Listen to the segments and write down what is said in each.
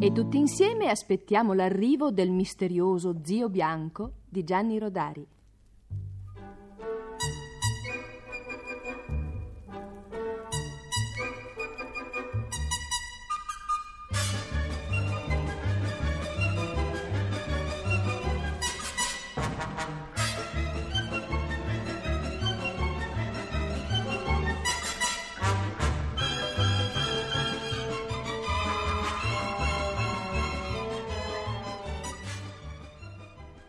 E tutti insieme aspettiamo l'arrivo del misterioso zio bianco di Gianni Rodari.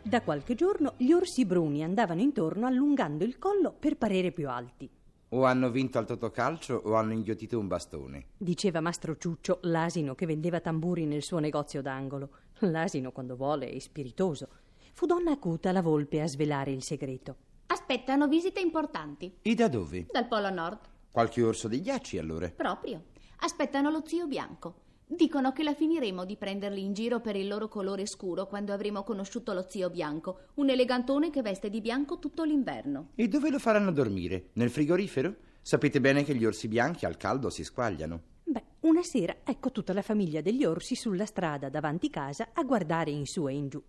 Da qualche giorno gli orsi bruni andavano intorno allungando il collo per parere più alti. O hanno vinto al totocalcio o hanno inghiottito un bastone. Diceva Mastro Ciuccio, l'asino che vendeva tamburi nel suo negozio d'angolo. L'asino, quando vuole, è spiritoso. Fu donna acuta la volpe a svelare il segreto. Aspettano visite importanti. E da dove? Dal Polo Nord. Qualche orso dei ghiacci, allora. Proprio. Aspettano lo zio bianco. Dicono che la finiremo di prenderli in giro per il loro colore scuro quando avremo conosciuto lo zio bianco, un elegantone che veste di bianco tutto l'inverno. E dove lo faranno dormire? Nel frigorifero? Sapete bene che gli orsi bianchi al caldo si squagliano. Beh, una sera ecco tutta la famiglia degli orsi sulla strada davanti casa a guardare in su e in giù.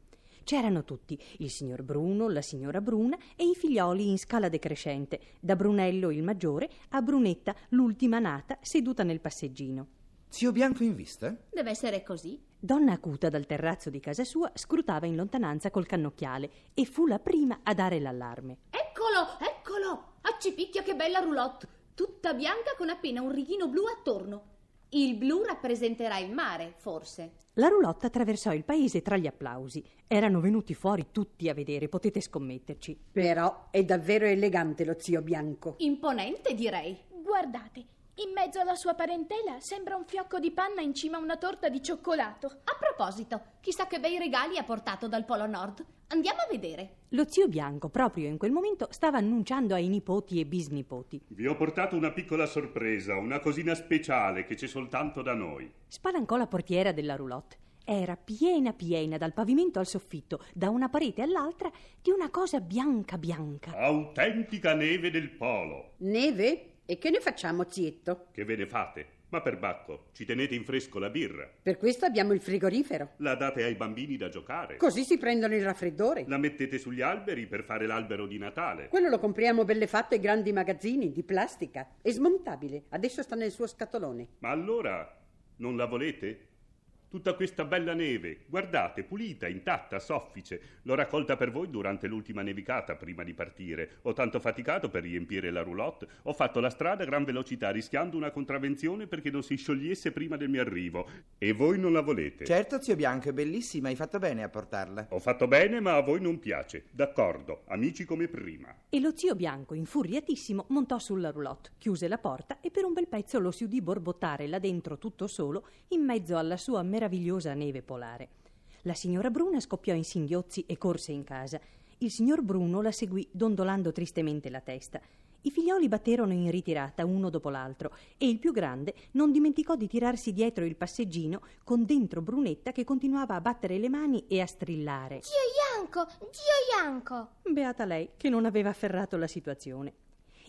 C'erano tutti, il signor Bruno, la signora Bruna e i figlioli in scala decrescente, da Brunello il maggiore a Brunetta, l'ultima nata, seduta nel passeggino. Zio Bianco in vista? Deve essere così. Donna acuta dal terrazzo di casa sua scrutava in lontananza col cannocchiale e fu la prima a dare l'allarme. Eccolo, eccolo! Accipicchia che bella roulotte! Tutta bianca con appena un righino blu attorno. Il blu rappresenterà il mare, forse. La roulotte attraversò il paese tra gli applausi. Erano venuti fuori tutti a vedere, potete scommetterci. Però è davvero elegante lo zio bianco. Imponente, direi. Guardate, in mezzo alla sua parentela sembra un fiocco di panna in cima a una torta di cioccolato. A proposito, chissà che bei regali ha portato dal Polo Nord. Andiamo a vedere. Lo zio Bianco, proprio in quel momento, stava annunciando ai nipoti e bisnipoti. Vi ho portato una piccola sorpresa, una cosina speciale che c'è soltanto da noi. Spalancò la portiera della roulotte. Era piena piena dal pavimento al soffitto, da una parete all'altra, di una cosa bianca bianca. Autentica neve del polo. Neve? E che ne facciamo, zietto? Che ve ne fate? Ma per Bacco, ci tenete in fresco la birra. Per questo abbiamo il frigorifero. La date ai bambini da giocare. Così si prendono il raffreddore. La mettete sugli alberi per fare l'albero di Natale. Quello lo compriamo belle fatto ai grandi magazzini, di plastica. È smontabile. Adesso sta nel suo scatolone. Ma allora non la volete? Tutta questa bella neve, guardate, pulita, intatta, soffice. L'ho raccolta per voi durante l'ultima nevicata prima di partire. Ho tanto faticato per riempire la roulotte. Ho fatto la strada a gran velocità rischiando una contravvenzione perché non si sciogliesse prima del mio arrivo. E voi non la volete? Certo, zio Bianco, è bellissima, hai fatto bene a portarla. Ho fatto bene, ma a voi non piace. D'accordo, amici come prima. E lo zio Bianco, infuriatissimo, montò sulla roulotte, chiuse la porta e per un bel pezzo lo si udì borbottare là dentro tutto solo, in mezzo alla sua meravigliosa neve polare. La signora Bruna scoppiò in singhiozzi e corse in casa. Il signor Bruno la seguì dondolando tristemente la testa. I figlioli batterono in ritirata uno dopo l'altro e il più grande non dimenticò di tirarsi dietro il passeggino con dentro Brunetta che continuava a battere le mani e a strillare. Zio Ianco, zio Ianco! Beata lei che non aveva afferrato la situazione.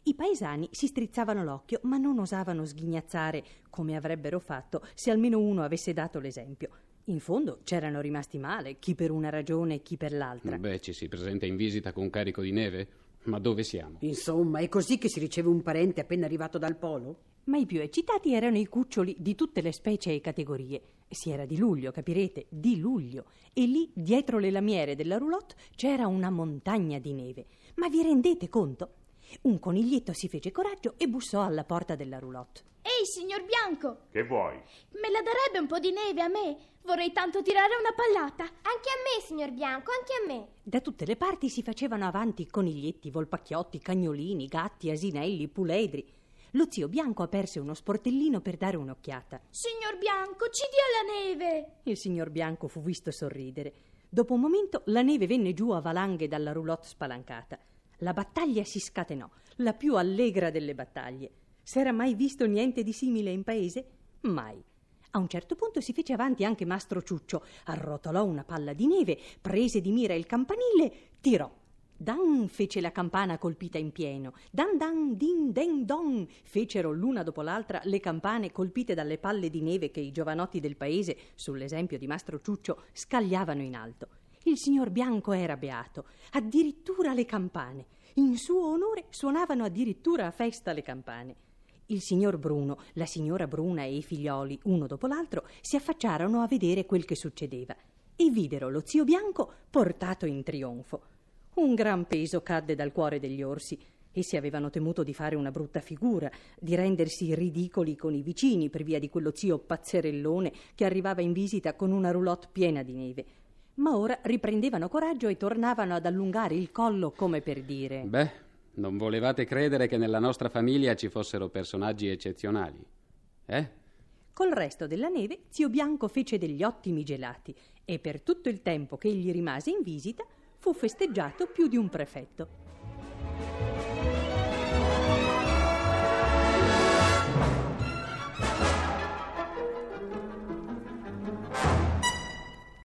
I paesani si strizzavano l'occhio, ma non osavano sghignazzare, come avrebbero fatto se almeno uno avesse dato l'esempio. In fondo c'erano rimasti male, chi per una ragione e chi per l'altra. Beh, ci si presenta in visita con un carico di neve? Ma dove siamo? Insomma, è così che si riceve un parente appena arrivato dal polo? Ma i più eccitati erano i cuccioli di tutte le specie e categorie. Si era di luglio, capirete, di luglio. E lì, dietro le lamiere della roulotte, c'era una montagna di neve. Ma vi rendete conto? Un coniglietto si fece coraggio e bussò alla porta della roulotte. Ehi, signor Bianco! Che vuoi? Me la darebbe un po' di neve a me? Vorrei tanto tirare una pallata. Anche a me, signor Bianco, anche a me. Da tutte le parti si facevano avanti coniglietti, volpacchiotti, cagnolini, gatti, asinelli, puledri. Lo zio Bianco aperse uno sportellino per dare un'occhiata. Signor Bianco, ci dia la neve! Il signor Bianco fu visto sorridere. Dopo un momento la neve venne giù a valanghe dalla roulotte spalancata. La battaglia si scatenò, la più allegra delle battaglie. S'era mai visto niente di simile in paese? Mai. A un certo punto si fece avanti anche Mastro Ciuccio, arrotolò una palla di neve, prese di mira il campanile, tirò. Dan fece la campana colpita in pieno. Dan dan din den don fecero l'una dopo l'altra le campane colpite dalle palle di neve che i giovanotti del paese, sull'esempio di Mastro Ciuccio, scagliavano in alto. Il signor Bianco era beato, addirittura le campane. In suo onore suonavano addirittura a festa le campane. Il signor Bruno, la signora Bruna e i figlioli, uno dopo l'altro, si affacciarono a vedere quel che succedeva e videro lo zio Bianco portato in trionfo. Un gran peso cadde dal cuore degli orsi. Essi avevano temuto di fare una brutta figura, di rendersi ridicoli con i vicini per via di quello zio pazzerellone che arrivava in visita con una roulotte piena di neve. Ma ora riprendevano coraggio e tornavano ad allungare il collo come per dire: Beh, non volevate credere che nella nostra famiglia ci fossero personaggi eccezionali, eh? Col resto della neve, zio Bianco fece degli ottimi gelati e per tutto il tempo che egli rimase in visita fu festeggiato più di un prefetto.